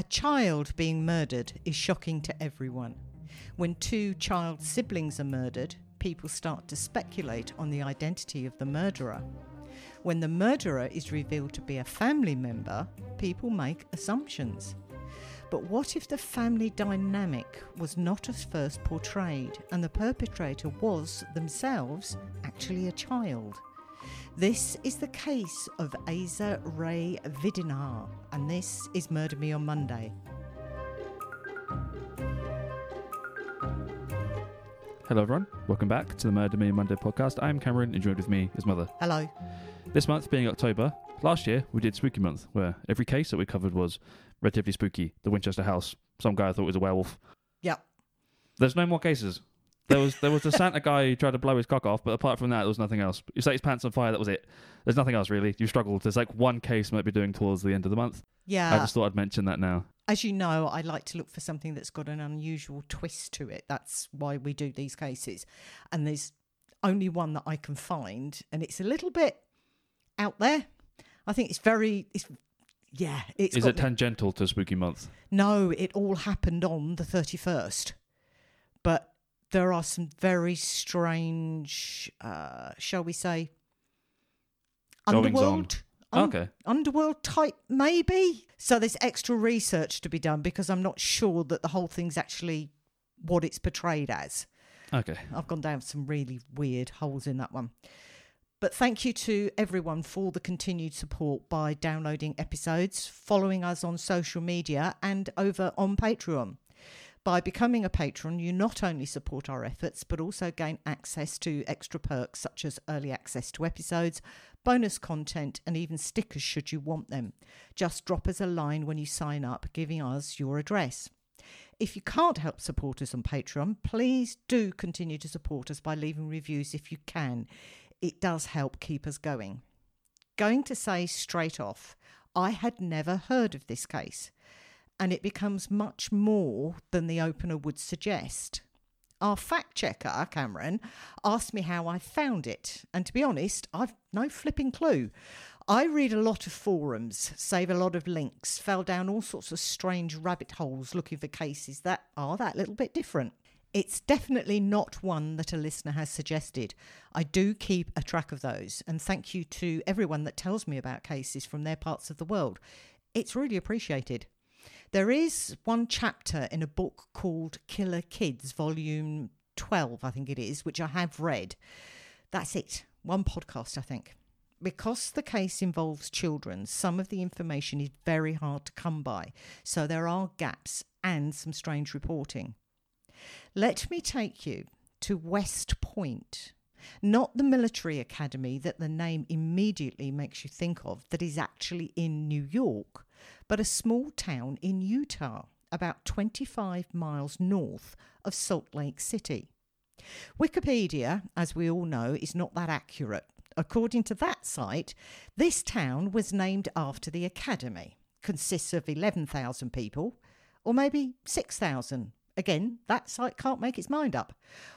A child being murdered is shocking to everyone. When two child siblings are murdered, people start to speculate on the identity of the murderer. When the murderer is revealed to be a family member, people make assumptions. But what if the family dynamic was not as first portrayed and the perpetrator was themselves actually a child? This is the case of Aza Ray Vidinhar, and this is Murder Me on Monday. Hello, everyone. Welcome back to the Murder Me on Monday podcast. I'm Cameron, and joined with me is Mother. Hello. This month being October, last year we did Spooky Month, where every case that we covered was relatively spooky. The Winchester House, some guy I thought was a werewolf. Yep. There's no more cases. There was there was the Santa guy who tried to blow his cock off, but apart from that, there was nothing else. You set his pants on fire. That was it. There's nothing else really. You struggled. There's like one case might be doing towards the end of the month. Yeah. I just thought I'd mention that now. As you know, I like to look for something that's got an unusual twist to it. That's why we do these cases. And there's only one that I can find, and it's a little bit out there. I think it's very, it's, yeah. It's Is it the- tangential to Spooky Month? No, it all happened on the 31st. But there are some very strange, uh, shall we say, underworld. un- okay. Underworld type, maybe. So there's extra research to be done because I'm not sure that the whole thing's actually what it's portrayed as. Okay. I've gone down some really weird holes in that one. But thank you to everyone for the continued support by downloading episodes, following us on social media, and over on Patreon. By becoming a patron, you not only support our efforts, but also gain access to extra perks such as early access to episodes, bonus content, and even stickers should you want them. Just drop us a line when you sign up, giving us your address. If you can't help support us on Patreon, please do continue to support us by leaving reviews if you can. It does help keep us going. Going to say straight off, I had never heard of this case, and it becomes much more than the opener would suggest. Our fact checker, Cameron, asked me how I found it, and to be honest, I've no flipping clue. I read a lot of forums, save a lot of links, fell down all sorts of strange rabbit holes looking for cases that are that little bit different. It's definitely not one that a listener has suggested. I do keep a track of those, and thank you to everyone that tells me about cases from their parts of the world. It's really appreciated. There is one chapter in a book called Killer Kids, volume 12, I think it is, which I have read. That's it. One podcast, I think. Because the case involves children, some of the information is very hard to come by, so there are gaps and some strange reporting. Let me take you to West Point, not the military academy that the name immediately makes you think of, that is actually in New York, but a small town in Utah, about 25 miles north of Salt Lake City. Wikipedia, as we all know, is not that accurate. According to that site, this town was named after the academy, consists of 11,000 people, or maybe 6,000. Again, that site can't make its mind up.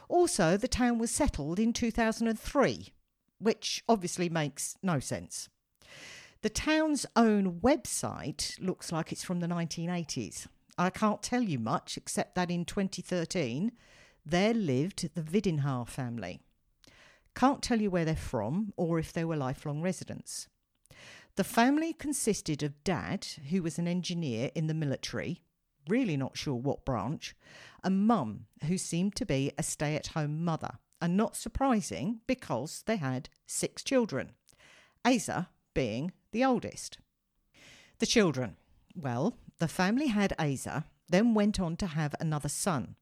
Also, the town was settled in 2003, which obviously makes no sense. The town's own website looks like it's from the 1980s. I can't tell you much except that in 2013 there lived the Vidinhar family. Can't tell you where they're from or if they were lifelong residents. The family consisted of dad, who was an engineer in the military, really not sure what branch, and mum, who seemed to be a stay at home mother, and not surprising because they had six children, Aza being the oldest. The children. Well, the family had Aza, then went on to have another son,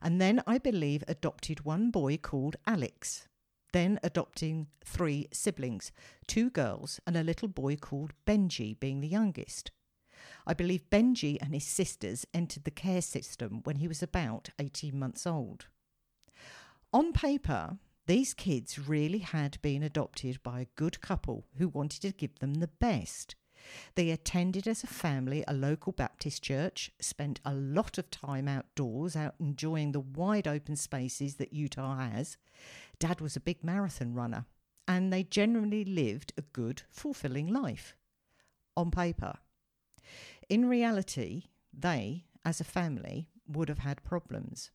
and then I believe adopted one boy called Alex, then adopting three siblings, two girls and a little boy called Benji being the youngest. I believe Benji and his sisters entered the care system when he was about 18 months old. On paper, these kids really had been adopted by a good couple who wanted to give them the best. They attended as a family a local Baptist church, spent a lot of time outdoors, out enjoying the wide open spaces that Utah has. Dad was a big marathon runner, and they generally lived a good, fulfilling life. On paper. In reality, they, as a family, would have had problems.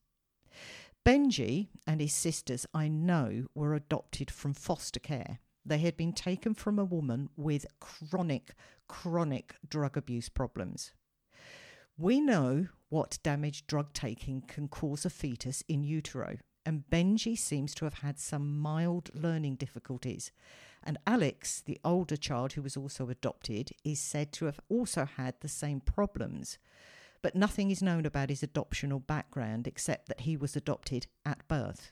Benji and his sisters, I know, were adopted from foster care. They had been taken from a woman with chronic, chronic drug abuse problems. We know what damage drug taking can cause a fetus in utero, and Benji seems to have had some mild learning difficulties. And Alex, the older child who was also adopted, is said to have also had the same problems. But nothing is known about his adoptional background except that he was adopted at birth.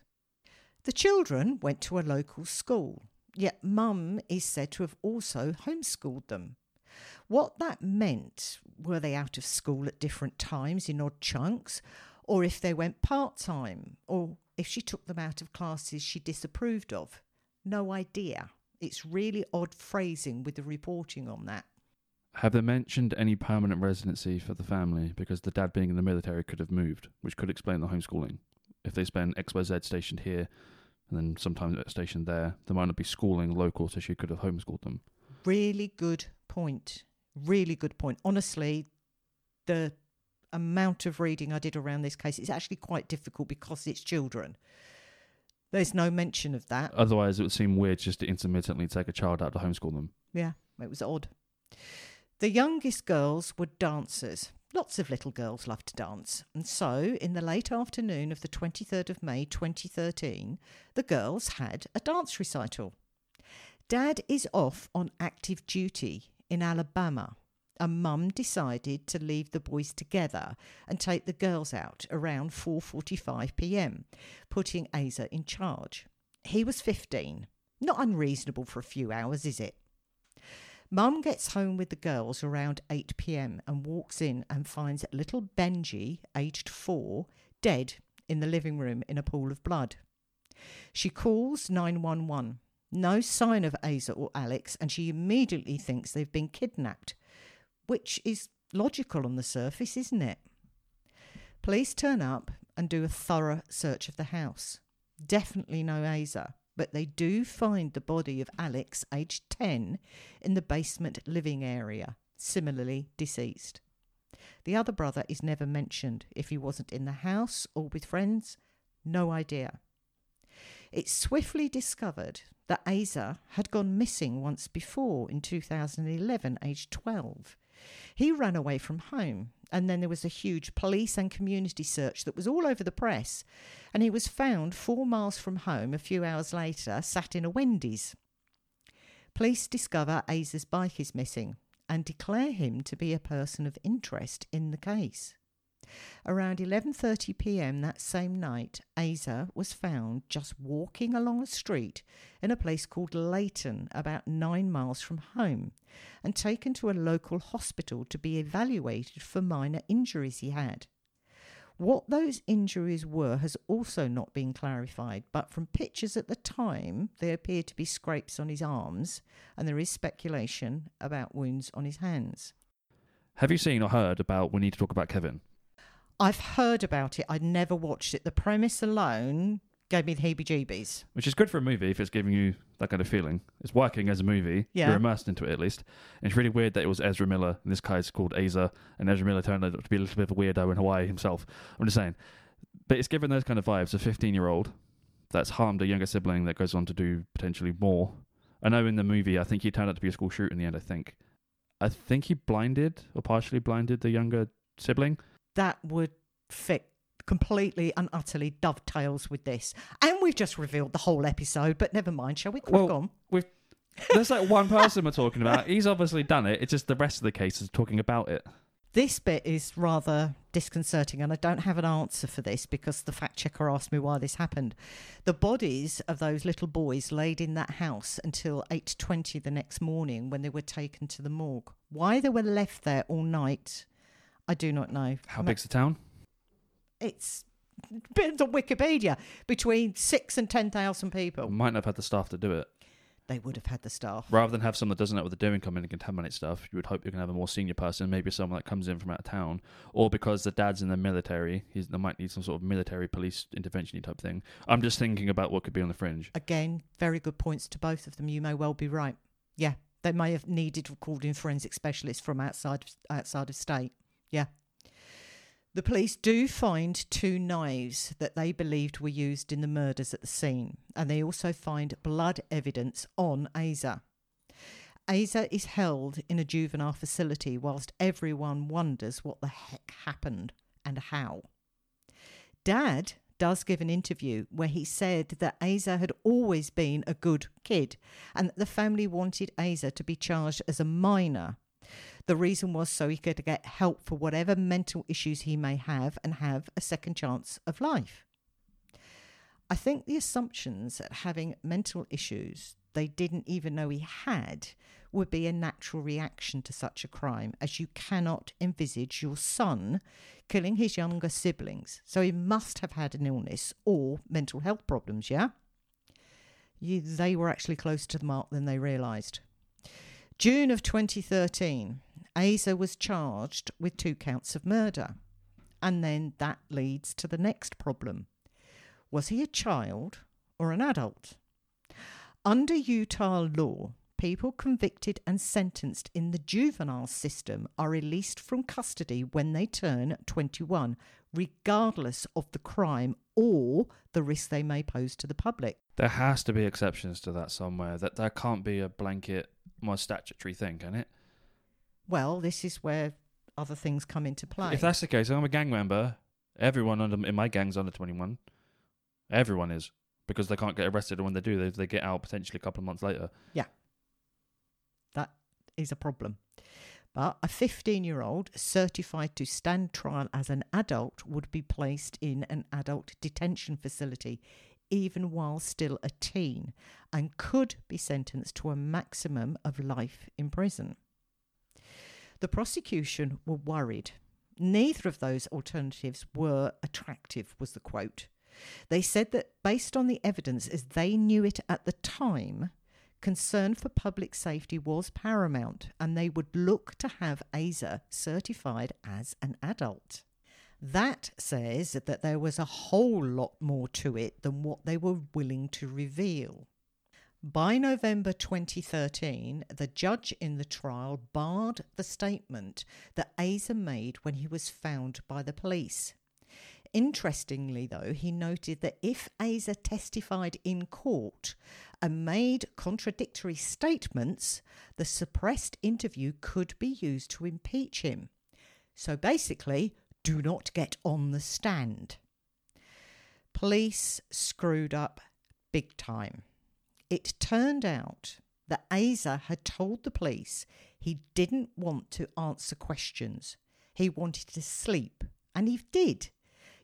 The children went to a local school, yet Mum is said to have also homeschooled them. What that meant, were they out of school at different times in odd chunks, or if they went part time, or if she took them out of classes she disapproved of? No idea. It's really odd phrasing with the reporting on that. Have they mentioned any permanent residency for the family? Because the dad being in the military could have moved, which could explain the homeschooling. If they spend XYZ stationed here and then sometimes stationed there, there might not be schooling local, so she could have homeschooled them. Really good point. Really good point. Honestly, the amount of reading I did around this case is actually quite difficult because it's children. There's no mention of that. Otherwise, it would seem weird just to intermittently take a child out to homeschool them. Yeah, it was odd. The youngest girls were dancers. Lots of little girls love to dance. And so, in the late afternoon of the 23rd of May 2013, the girls had a dance recital. Dad is off on active duty in Alabama. And mum decided to leave the boys together and take the girls out around 4:45 p.m., putting Aza in charge. He was 15. Not unreasonable for a few hours, is it? Mum gets home with the girls around 8 pm and walks in and finds little Benji, aged four, dead in the living room in a pool of blood. She calls 911. No sign of Aza or Alex, and she immediately thinks they've been kidnapped, which is logical on the surface, isn't it? Police turn up and do a thorough search of the house. Definitely no Aza but they do find the body of Alex, aged 10, in the basement living area, similarly deceased. The other brother is never mentioned. If he wasn't in the house or with friends, no idea. It's swiftly discovered that Aza had gone missing once before in 2011, aged 12. He ran away from home, and then there was a huge police and community search that was all over the press. And he was found four miles from home a few hours later, sat in a Wendy's. Police discover Aza's bike is missing and declare him to be a person of interest in the case. Around 11:30 p.m. that same night, Aza was found just walking along a street in a place called Layton, about 9 miles from home, and taken to a local hospital to be evaluated for minor injuries he had. What those injuries were has also not been clarified, but from pictures at the time, they appear to be scrapes on his arms, and there is speculation about wounds on his hands. Have you seen or heard about We Need to Talk About Kevin? I've heard about it. I'd never watched it. The premise alone gave me the heebie-jeebies. Which is good for a movie if it's giving you that kind of feeling. It's working as a movie. Yeah. You're immersed into it at least. And it's really weird that it was Ezra Miller and this guy's called Aza and Ezra Miller turned out to be a little bit of a weirdo in Hawaii himself. I'm just saying. But it's given those kind of vibes. A 15 year old that's harmed a younger sibling that goes on to do potentially more. I know in the movie, I think he turned out to be a school shooter in the end, I think. I think he blinded or partially blinded the younger sibling. That would fit completely and utterly dovetails with this. And we've just revealed the whole episode, but never mind. Shall we crack Well- on? There's like one person we're talking about. He's obviously done it. It's just the rest of the case is talking about it. This bit is rather disconcerting, and I don't have an answer for this because the fact checker asked me why this happened. The bodies of those little boys laid in that house until 8:20 the next morning when they were taken to the morgue. Why they were left there all night, I do not know. How big's the town? It's been on Wikipedia between six and ten thousand people. Might not have had the staff to do it. They would have had the staff. Rather than have someone that doesn't know what they're doing come in and contaminate stuff, you would hope you can have a more senior person, maybe someone that comes in from out of town, or because the dad's in the military, he's, they might need some sort of military police intervention type thing. I'm just thinking about what could be on the fringe. Again, very good points to both of them. You may well be right. Yeah, they may have needed to call in forensic specialists from outside outside of state. Yeah. The police do find two knives that they believed were used in the murders at the scene, and they also find blood evidence on Aza. Aza is held in a juvenile facility whilst everyone wonders what the heck happened and how. Dad does give an interview where he said that Aza had always been a good kid and that the family wanted Aza to be charged as a minor the reason was so he could get help for whatever mental issues he may have and have a second chance of life. I think the assumptions that having mental issues they didn't even know he had would be a natural reaction to such a crime, as you cannot envisage your son killing his younger siblings. So he must have had an illness or mental health problems, yeah? You, they were actually closer to the mark than they realised. June of 2013, Aza was charged with two counts of murder. And then that leads to the next problem. Was he a child or an adult? Under Utah law, people convicted and sentenced in the juvenile system are released from custody when they turn 21, regardless of the crime or the risk they may pose to the public. There has to be exceptions to that somewhere. That there can't be a blanket my statutory thing, can it? Well, this is where other things come into play. If that's the case, I'm a gang member. Everyone under in my gang's under 21. Everyone is because they can't get arrested, and when they do, they they get out potentially a couple of months later. Yeah, that is a problem. But a 15 year old certified to stand trial as an adult would be placed in an adult detention facility even while still a teen, and could be sentenced to a maximum of life in prison. The prosecution were worried. Neither of those alternatives were attractive, was the quote. They said that based on the evidence as they knew it at the time, concern for public safety was paramount and they would look to have Aza certified as an adult. That says that there was a whole lot more to it than what they were willing to reveal. By November 2013, the judge in the trial barred the statement that Aza made when he was found by the police. Interestingly, though, he noted that if Aza testified in court and made contradictory statements, the suppressed interview could be used to impeach him. So basically, do not get on the stand. Police screwed up big time. It turned out that Aza had told the police he didn't want to answer questions. He wanted to sleep, and he did.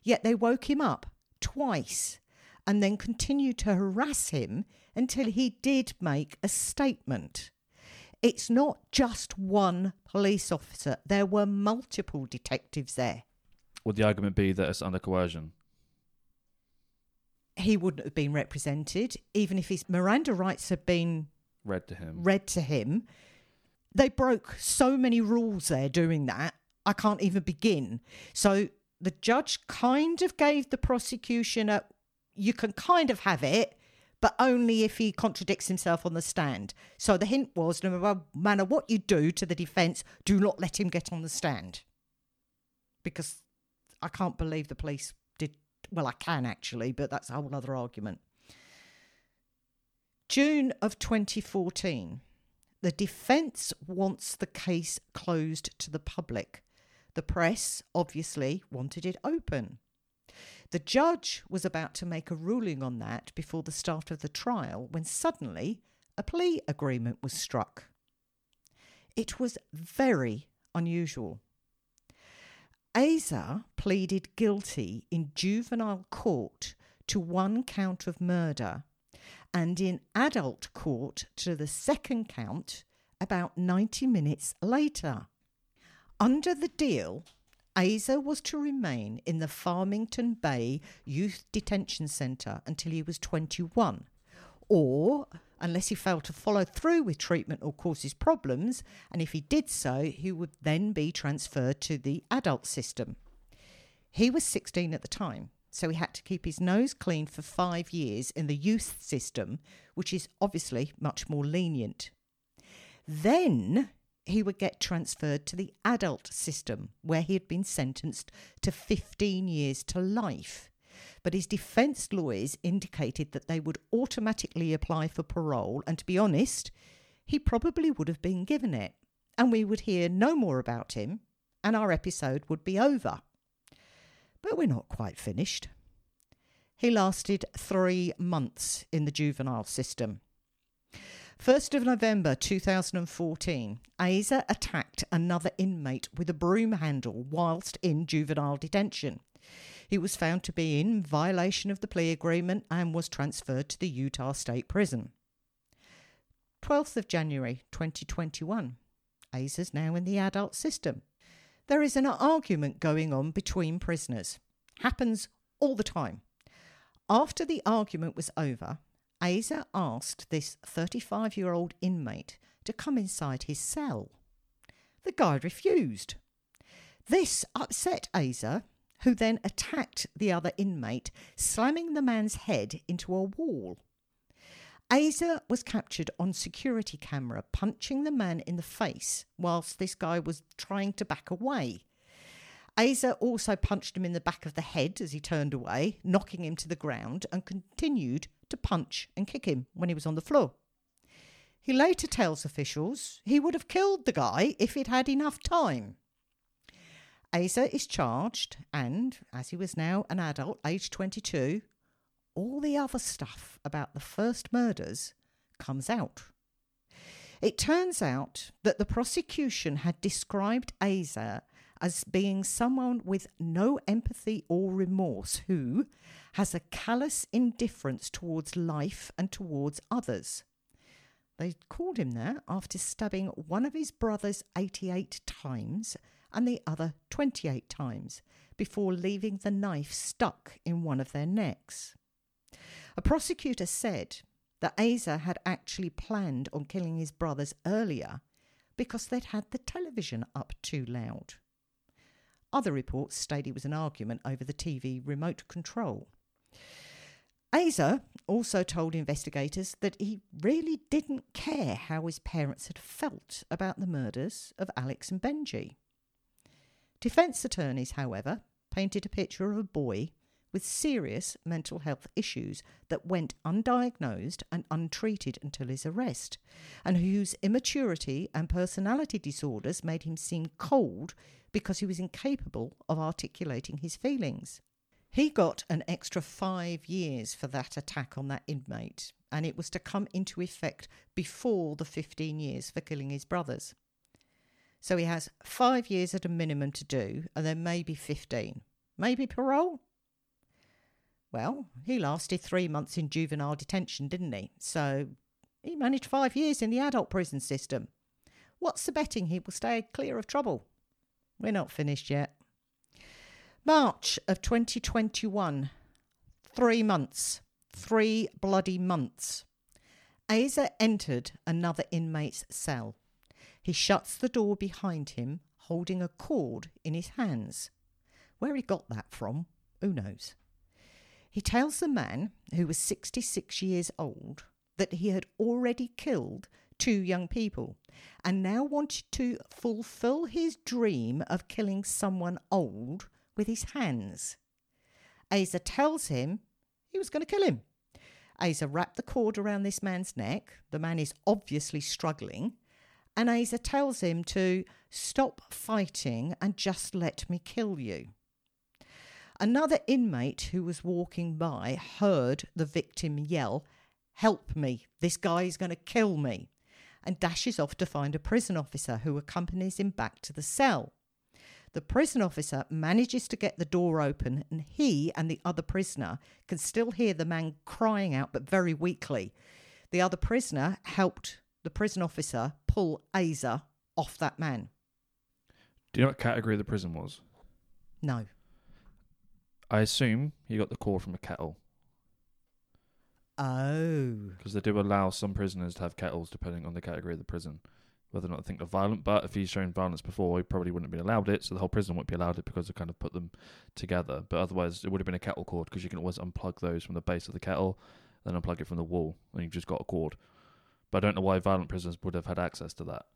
Yet they woke him up twice and then continued to harass him until he did make a statement. It's not just one police officer, there were multiple detectives there. Would the argument be that it's under coercion? He wouldn't have been represented, even if his Miranda rights had been read to him. Read to him. They broke so many rules there doing that. I can't even begin. So the judge kind of gave the prosecution a you can kind of have it, but only if he contradicts himself on the stand. So the hint was no matter what you do to the defence, do not let him get on the stand. Because I can't believe the police. Well, I can actually, but that's a whole other argument. June of 2014. The defence wants the case closed to the public. The press obviously wanted it open. The judge was about to make a ruling on that before the start of the trial when suddenly a plea agreement was struck. It was very unusual. Aza pleaded guilty in juvenile court to one count of murder and in adult court to the second count about 90 minutes later. Under the deal, Aza was to remain in the Farmington Bay Youth Detention Centre until he was 21, or unless he failed to follow through with treatment or causes problems, and if he did so, he would then be transferred to the adult system. He was 16 at the time, so he had to keep his nose clean for five years in the youth system, which is obviously much more lenient. Then he would get transferred to the adult system, where he had been sentenced to 15 years to life. But his defence lawyers indicated that they would automatically apply for parole, and to be honest, he probably would have been given it, and we would hear no more about him, and our episode would be over. But we're not quite finished. He lasted three months in the juvenile system. 1st of November 2014, Aza attacked another inmate with a broom handle whilst in juvenile detention. He was found to be in violation of the plea agreement and was transferred to the Utah State Prison. 12th of January 2021, Aza's now in the adult system. There is an argument going on between prisoners. Happens all the time. After the argument was over, Aza asked this 35 year old inmate to come inside his cell. The guy refused. This upset Aza, who then attacked the other inmate, slamming the man's head into a wall. Aza was captured on security camera punching the man in the face whilst this guy was trying to back away. Aza also punched him in the back of the head as he turned away, knocking him to the ground, and continued to punch and kick him when he was on the floor. He later tells officials he would have killed the guy if he'd had enough time. Aza is charged, and as he was now an adult, aged 22, all the other stuff about the first murders comes out. It turns out that the prosecution had described Aza as being someone with no empathy or remorse who has a callous indifference towards life and towards others. They called him that after stabbing one of his brothers 88 times and the other 28 times before leaving the knife stuck in one of their necks. A prosecutor said that Aza had actually planned on killing his brothers earlier because they'd had the television up too loud. Other reports state it was an argument over the TV remote control. Aza also told investigators that he really didn't care how his parents had felt about the murders of Alex and Benji. Defence attorneys, however, painted a picture of a boy with serious mental health issues that went undiagnosed and untreated until his arrest, and whose immaturity and personality disorders made him seem cold because he was incapable of articulating his feelings. He got an extra five years for that attack on that inmate, and it was to come into effect before the 15 years for killing his brothers. So he has five years at a minimum to do, and then maybe 15. Maybe parole? Well, he lasted three months in juvenile detention, didn't he? So he managed five years in the adult prison system. What's the betting he will stay clear of trouble? We're not finished yet. March of 2021. Three months. Three bloody months. Aza entered another inmate's cell. He shuts the door behind him, holding a cord in his hands. Where he got that from, who knows? He tells the man, who was 66 years old, that he had already killed two young people and now wanted to fulfill his dream of killing someone old with his hands. Aza tells him he was going to kill him. Aza wrapped the cord around this man's neck. The man is obviously struggling. And Aza tells him to stop fighting and just let me kill you. Another inmate who was walking by heard the victim yell, Help me, this guy is going to kill me, and dashes off to find a prison officer who accompanies him back to the cell. The prison officer manages to get the door open, and he and the other prisoner can still hear the man crying out, but very weakly. The other prisoner helped the prison officer pull Aza off that man. Do you know what category the prison was? No. I assume he got the cord from a kettle Oh. because they do allow some prisoners to have kettles depending on the category of the prison. Whether or not they think they're violent, but if he's shown violence before, he probably wouldn't have been allowed it, so the whole prison wouldn't be allowed it because they kind of put them together. But otherwise, it would have been a kettle cord because you can always unplug those from the base of the kettle, then unplug it from the wall, and you've just got a cord. But I don't know why violent prisoners would have had access to that.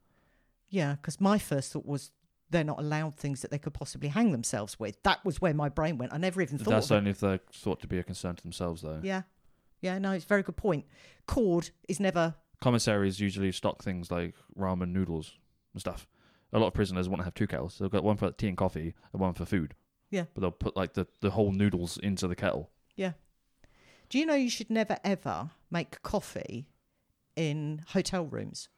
Yeah, because my first thought was they're not allowed things that they could possibly hang themselves with. That was where my brain went. I never even thought. That's of it. only if they're thought to be a concern to themselves, though. Yeah, yeah. No, it's a very good point. Cord is never. Commissaries usually stock things like ramen noodles and stuff. A lot of prisoners want to have two kettles. They've got one for tea and coffee and one for food. Yeah. But they'll put like the, the whole noodles into the kettle. Yeah. Do you know you should never ever make coffee in hotel rooms?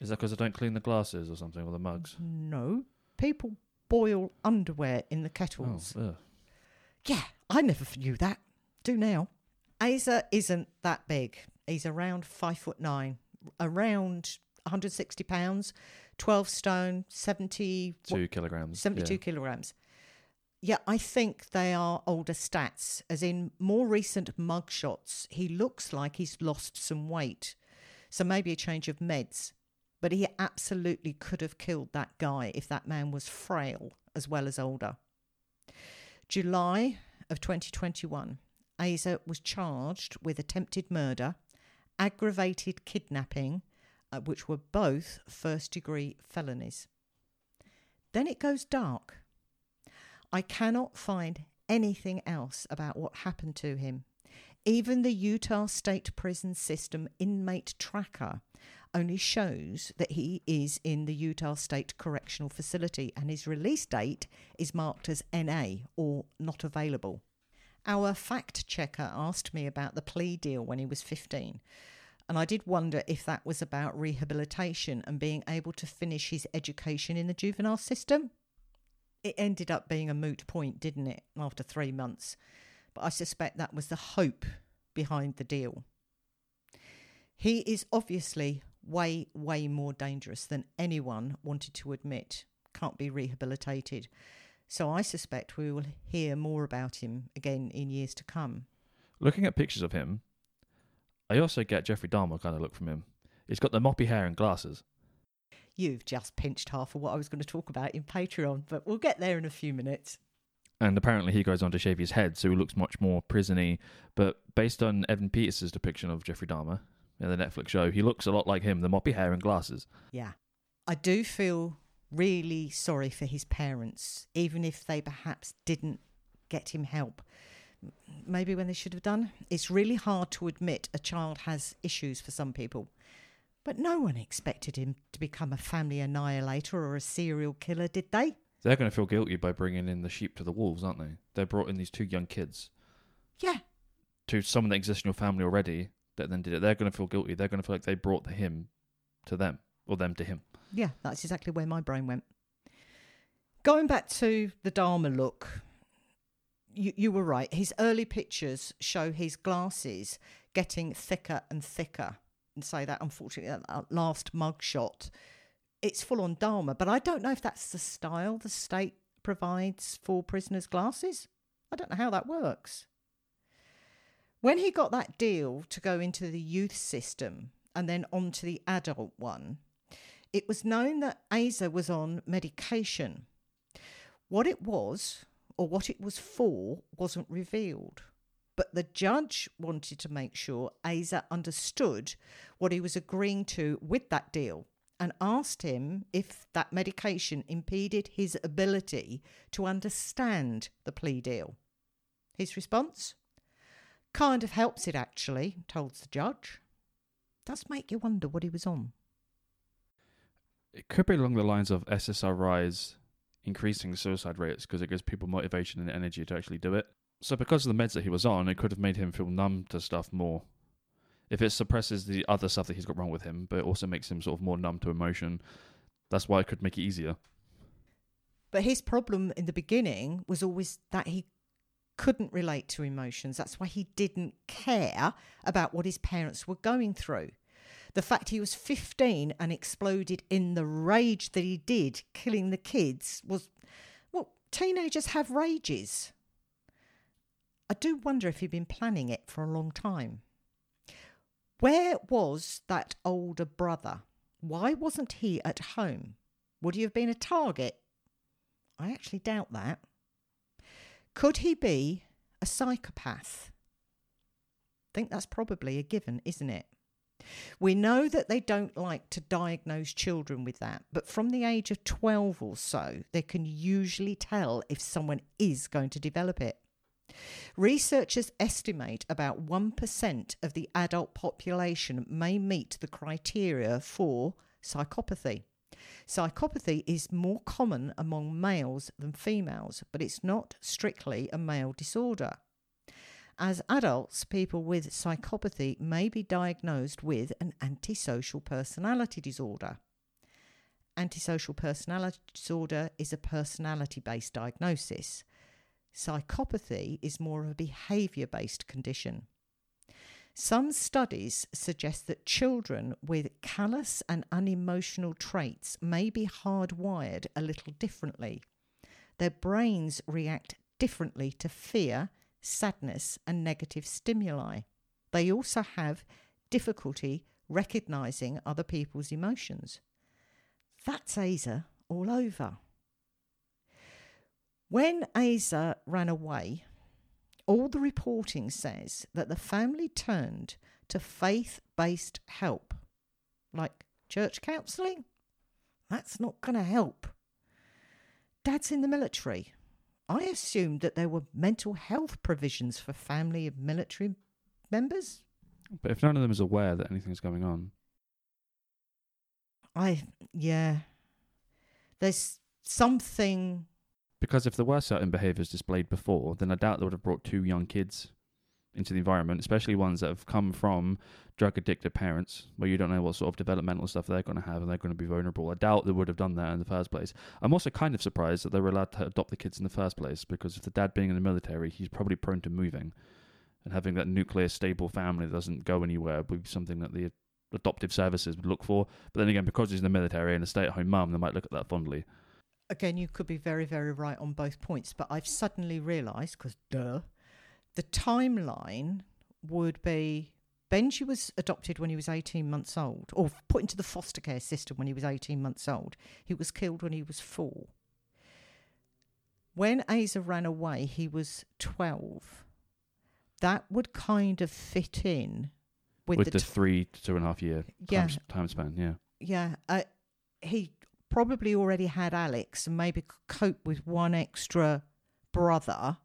Is that because they don't clean the glasses or something or the mugs? No, people boil underwear in the Oh, kettles. ugh. Yeah, I never knew that. Do now. Aza isn't that big. He's around five foot nine, around 160 pounds, 12 stone, 70, what, two kilograms. 72 Yeah. kilograms. Yeah, I think they are older stats, as in more recent mugshots, he looks like he's lost some weight. So maybe a change of meds. But he absolutely could have killed that guy if that man was frail as well as older. July of 2021, Aza was charged with attempted murder, aggravated kidnapping, uh, which were both first degree felonies. Then it goes dark. I cannot find anything else about what happened to him. Even the Utah State Prison System inmate tracker only shows that he is in the Utah State Correctional Facility and his release date is marked as NA or not available. Our fact checker asked me about the plea deal when he was 15, and I did wonder if that was about rehabilitation and being able to finish his education in the juvenile system. It ended up being a moot point, didn't it, after three months? But I suspect that was the hope behind the deal. He is obviously way, way more dangerous than anyone wanted to admit. Can't be rehabilitated. So I suspect we will hear more about him again in years to come. Looking at pictures of him, I also get Jeffrey Dahmer kind of look from him. He's got the moppy hair and glasses. You've just pinched half of what I was going to talk about in Patreon, but we'll get there in a few minutes. And apparently he goes on to shave his head, so he looks much more prisony. But based on Evan Peters' depiction of Jeffrey Dahmer in the Netflix show, he looks a lot like him, the moppy hair and glasses. Yeah. I do feel really sorry for his parents, even if they perhaps didn't get him help. Maybe when they should have done. It's really hard to admit a child has issues for some people. But no one expected him to become a family annihilator or a serial killer, did they? They're going to feel guilty by bringing in the sheep to the wolves, aren't they? They brought in these two young kids Yeah. to someone that exists in your family already that then did it. They're going to feel guilty. They're going to feel like they brought him to them or them to him. Yeah, that's exactly where my brain went. Going back to the Dahmer look, you, you were right. His early pictures show his glasses getting thicker and thicker. And say that, unfortunately, that last mug shot, it's full on Dahmer. But I don't know if that's the style the state provides for prisoners' glasses. I don't know how that works. When he got that deal to go into the youth system and then onto the adult one, it was known that Aza was on medication. What it was, or what it was for, wasn't revealed. But the judge wanted to make sure Aza understood what he was agreeing to with that deal and asked him if that medication impeded his ability to understand the plea deal. His response? Kind of helps it, actually, told the judge. Does make you wonder what he was on. It could be along the lines of SSRIs increasing suicide rates because it gives people motivation and energy to actually do it. So, because of the meds that he was on, it could have made him feel numb to stuff more. If it suppresses the other stuff that he's got wrong with him, but it also makes him sort of more numb to emotion, that's why it could make it easier. But his problem in the beginning was always that he couldn't relate to emotions. That's why he didn't care about what his parents were going through. The fact he was 15 and exploded in the rage that he did, killing the kids, was well, teenagers have rages. I do wonder if he'd been planning it for a long time. Where was that older brother? Why wasn't he at home? Would he have been a target? I actually doubt that. Could he be a psychopath? I think that's probably a given, isn't it? We know that they don't like to diagnose children with that, but from the age of 12 or so, they can usually tell if someone is going to develop it. Researchers estimate about 1% of the adult population may meet the criteria for psychopathy. Psychopathy is more common among males than females, but it's not strictly a male disorder. As adults, people with psychopathy may be diagnosed with an antisocial personality disorder. Antisocial personality disorder is a personality based diagnosis. Psychopathy is more of a behaviour based condition. Some studies suggest that children with callous and unemotional traits may be hardwired a little differently. Their brains react differently to fear, sadness, and negative stimuli. They also have difficulty recognizing other people's emotions. That's Aza all over. When Aza ran away, all the reporting says that the family turned to faith based help, like church counselling. That's not going to help. Dad's in the military. I assumed that there were mental health provisions for family of military members. But if none of them is aware that anything's going on, I, yeah. There's something because if there were certain behaviours displayed before, then I doubt they would have brought two young kids into the environment, especially ones that have come from drug addicted parents, where you don't know what sort of developmental stuff they're going to have and they're going to be vulnerable. I doubt they would have done that in the first place. I'm also kind of surprised that they were allowed to adopt the kids in the first place, because if the dad being in the military, he's probably prone to moving. And having that nuclear, stable family that doesn't go anywhere would be something that the adoptive services would look for. But then again, because he's in the military and a stay at home mum, they might look at that fondly again, you could be very, very right on both points, but I've suddenly realised, because duh, the timeline would be Benji was adopted when he was 18 months old, or put into the foster care system when he was 18 months old. He was killed when he was four. When Aza ran away, he was 12. That would kind of fit in with, with the, the t- three to two and a half year yeah. time, time span. Yeah. Yeah. Uh, he probably already had Alex and maybe cope with one extra brother,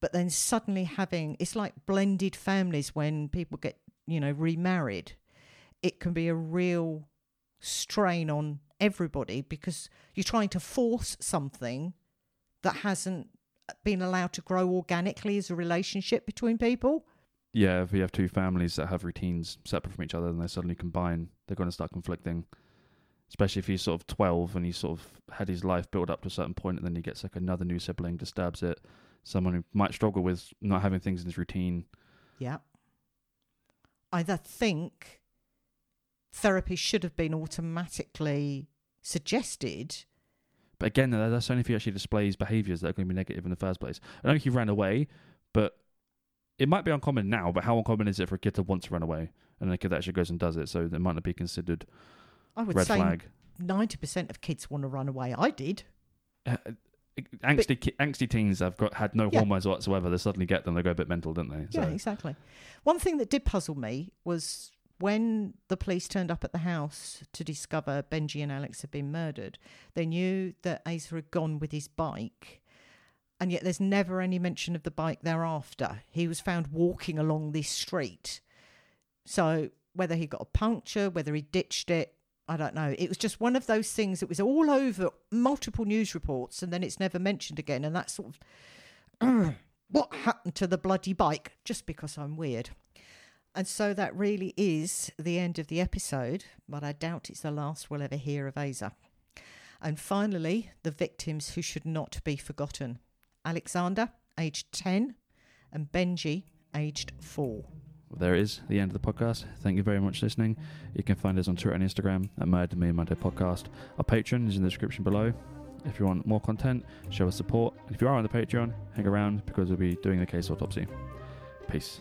but then suddenly having it's like blended families when people get, you know, remarried. It can be a real strain on everybody because you're trying to force something that hasn't uh, been allowed to grow organically as a relationship between people. Yeah, if you have two families that have routines separate from each other and they suddenly combine, they're going to start conflicting especially if he's sort of 12 and he's sort of had his life built up to a certain point and then he gets like another new sibling disturbs it. Someone who might struggle with not having things in his routine. Yeah i think therapy should have been automatically suggested. But again that's only if he actually displays behaviors that are going to be negative in the first place. I know he ran away but it might be uncommon now but how uncommon is it for a kid to want to run away? And a kid that actually goes and does it so it might not be considered I would red say flag. ninety percent of kids want to run away. I did. Uh, angsty ki- angsty teens have got had no Yeah. hormones whatsoever. They suddenly get them, they go a bit mental, don't they? Yeah, exactly. One thing that did puzzle me was when the police turned up at the house to discover Benji and Alex had been murdered. They knew that Aza had gone with his bike. And yet, there's never any mention of the bike thereafter. He was found walking along this street. So, whether he got a puncture, whether he ditched it, I don't know. It was just one of those things that was all over multiple news reports and then it's never mentioned again. And that's sort of what happened to the bloody bike just because I'm weird. And so that really is the end of the episode, but I doubt it's the last we'll ever hear of Aza. And finally, the victims who should not be forgotten Alexander, aged 10, and Benji, aged 4 there it is, the end of the podcast. Thank you very much for listening. You can find us on Twitter and Instagram at Murder Me Monday Podcast. Our Patreon is in the description below. If you want more content, show us support. If you are on the Patreon, hang around because we'll be doing the case autopsy. Peace.